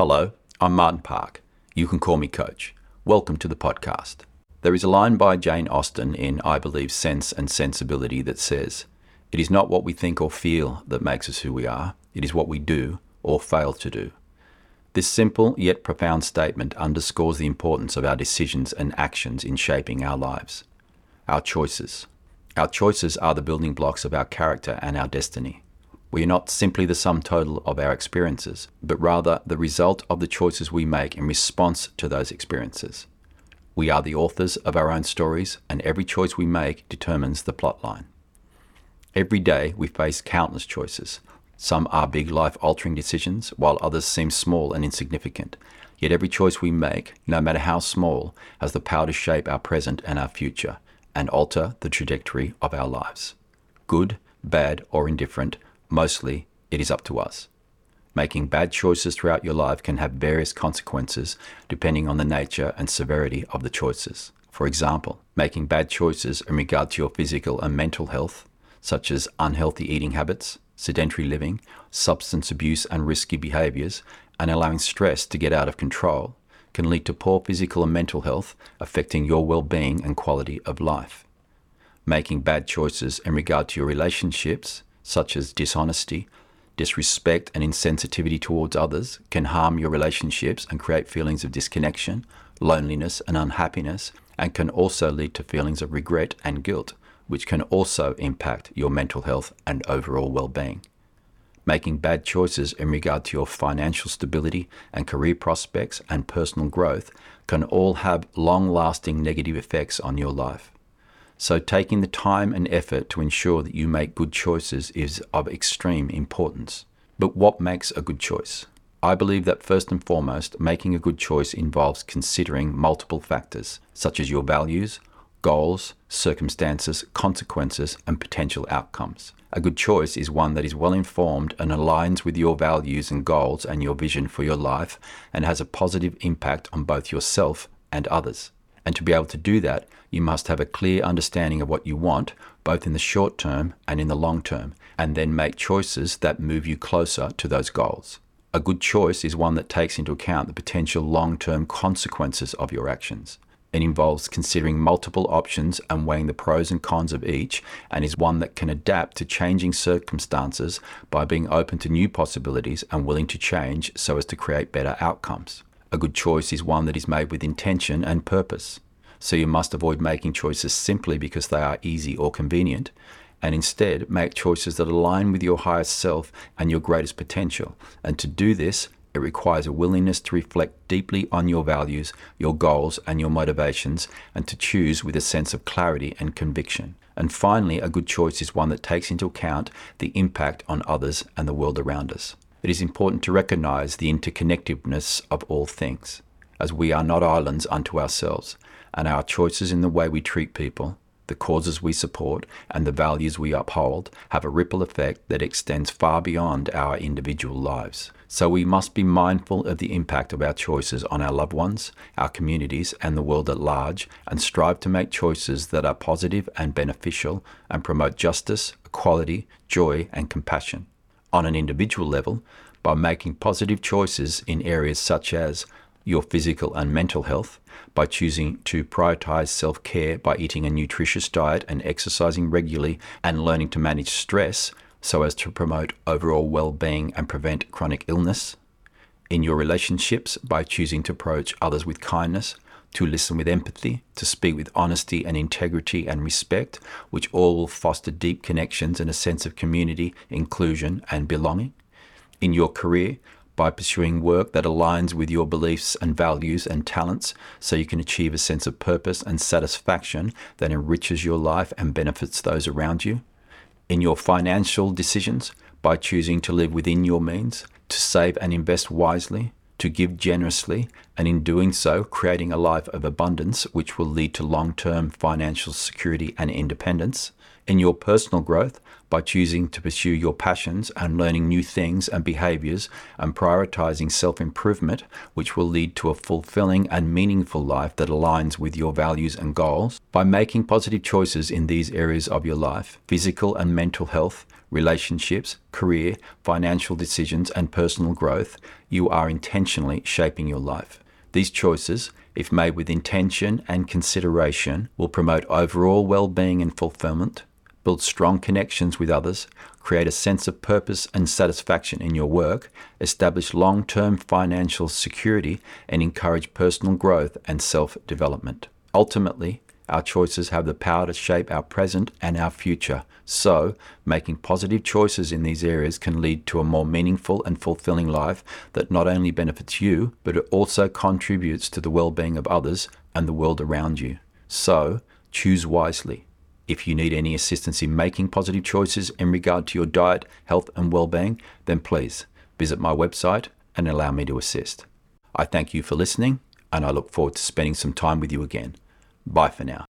Hello, I'm Martin Park. You can call me Coach. Welcome to the podcast. There is a line by Jane Austen in I Believe Sense and Sensibility that says, It is not what we think or feel that makes us who we are, it is what we do or fail to do. This simple yet profound statement underscores the importance of our decisions and actions in shaping our lives. Our choices. Our choices are the building blocks of our character and our destiny. We are not simply the sum total of our experiences, but rather the result of the choices we make in response to those experiences. We are the authors of our own stories, and every choice we make determines the plotline. Every day we face countless choices. Some are big life altering decisions, while others seem small and insignificant. Yet every choice we make, no matter how small, has the power to shape our present and our future and alter the trajectory of our lives. Good, bad, or indifferent, mostly it is up to us. Making bad choices throughout your life can have various consequences depending on the nature and severity of the choices. For example, making bad choices in regard to your physical and mental health, such as unhealthy eating habits, sedentary living, substance abuse, and risky behaviors, and allowing stress to get out of control, can lead to poor physical and mental health, affecting your well being and quality of life. Making bad choices in regard to your relationships, such as dishonesty, disrespect, and insensitivity towards others can harm your relationships and create feelings of disconnection, loneliness, and unhappiness, and can also lead to feelings of regret and guilt, which can also impact your mental health and overall well being. Making bad choices in regard to your financial stability and career prospects and personal growth can all have long lasting negative effects on your life. So, taking the time and effort to ensure that you make good choices is of extreme importance. But what makes a good choice? I believe that first and foremost, making a good choice involves considering multiple factors, such as your values, goals, circumstances, consequences, and potential outcomes. A good choice is one that is well informed and aligns with your values and goals and your vision for your life and has a positive impact on both yourself and others. And to be able to do that, you must have a clear understanding of what you want, both in the short term and in the long term, and then make choices that move you closer to those goals. A good choice is one that takes into account the potential long term consequences of your actions. It involves considering multiple options and weighing the pros and cons of each, and is one that can adapt to changing circumstances by being open to new possibilities and willing to change so as to create better outcomes. A good choice is one that is made with intention and purpose. So you must avoid making choices simply because they are easy or convenient, and instead make choices that align with your highest self and your greatest potential. And to do this, it requires a willingness to reflect deeply on your values, your goals, and your motivations, and to choose with a sense of clarity and conviction. And finally, a good choice is one that takes into account the impact on others and the world around us it is important to recognize the interconnectedness of all things, as we are not islands unto ourselves, and our choices in the way we treat people, the causes we support, and the values we uphold have a ripple effect that extends far beyond our individual lives. So we must be mindful of the impact of our choices on our loved ones, our communities, and the world at large, and strive to make choices that are positive and beneficial and promote justice, equality, joy, and compassion on an individual level by making positive choices in areas such as your physical and mental health, by choosing to prioritize self care by eating a nutritious diet and exercising regularly and learning to manage stress so as to promote overall well being and prevent chronic illness. In your relationships, by choosing to approach others with kindness, to listen with empathy, to speak with honesty and integrity and respect, which all will foster deep connections and a sense of community, inclusion, and belonging. In your career, by pursuing work that aligns with your beliefs and values and talents so you can achieve a sense of purpose and satisfaction that enriches your life and benefits those around you. In your financial decisions, by choosing to live within your means, to save and invest wisely, to give generously, and in doing so, creating a life of abundance which will lead to long term financial security and independence. In your personal growth, by choosing to pursue your passions and learning new things and behaviors and prioritizing self improvement, which will lead to a fulfilling and meaningful life that aligns with your values and goals. By making positive choices in these areas of your life physical and mental health, relationships, career, financial decisions, and personal growth, you are intentionally shaping your life. These choices, if made with intention and consideration, will promote overall well being and fulfillment, build strong connections with others, create a sense of purpose and satisfaction in your work, establish long term financial security, and encourage personal growth and self development. Ultimately, our choices have the power to shape our present and our future. So, making positive choices in these areas can lead to a more meaningful and fulfilling life that not only benefits you, but it also contributes to the well being of others and the world around you. So, choose wisely. If you need any assistance in making positive choices in regard to your diet, health, and well being, then please visit my website and allow me to assist. I thank you for listening, and I look forward to spending some time with you again. Bye for now.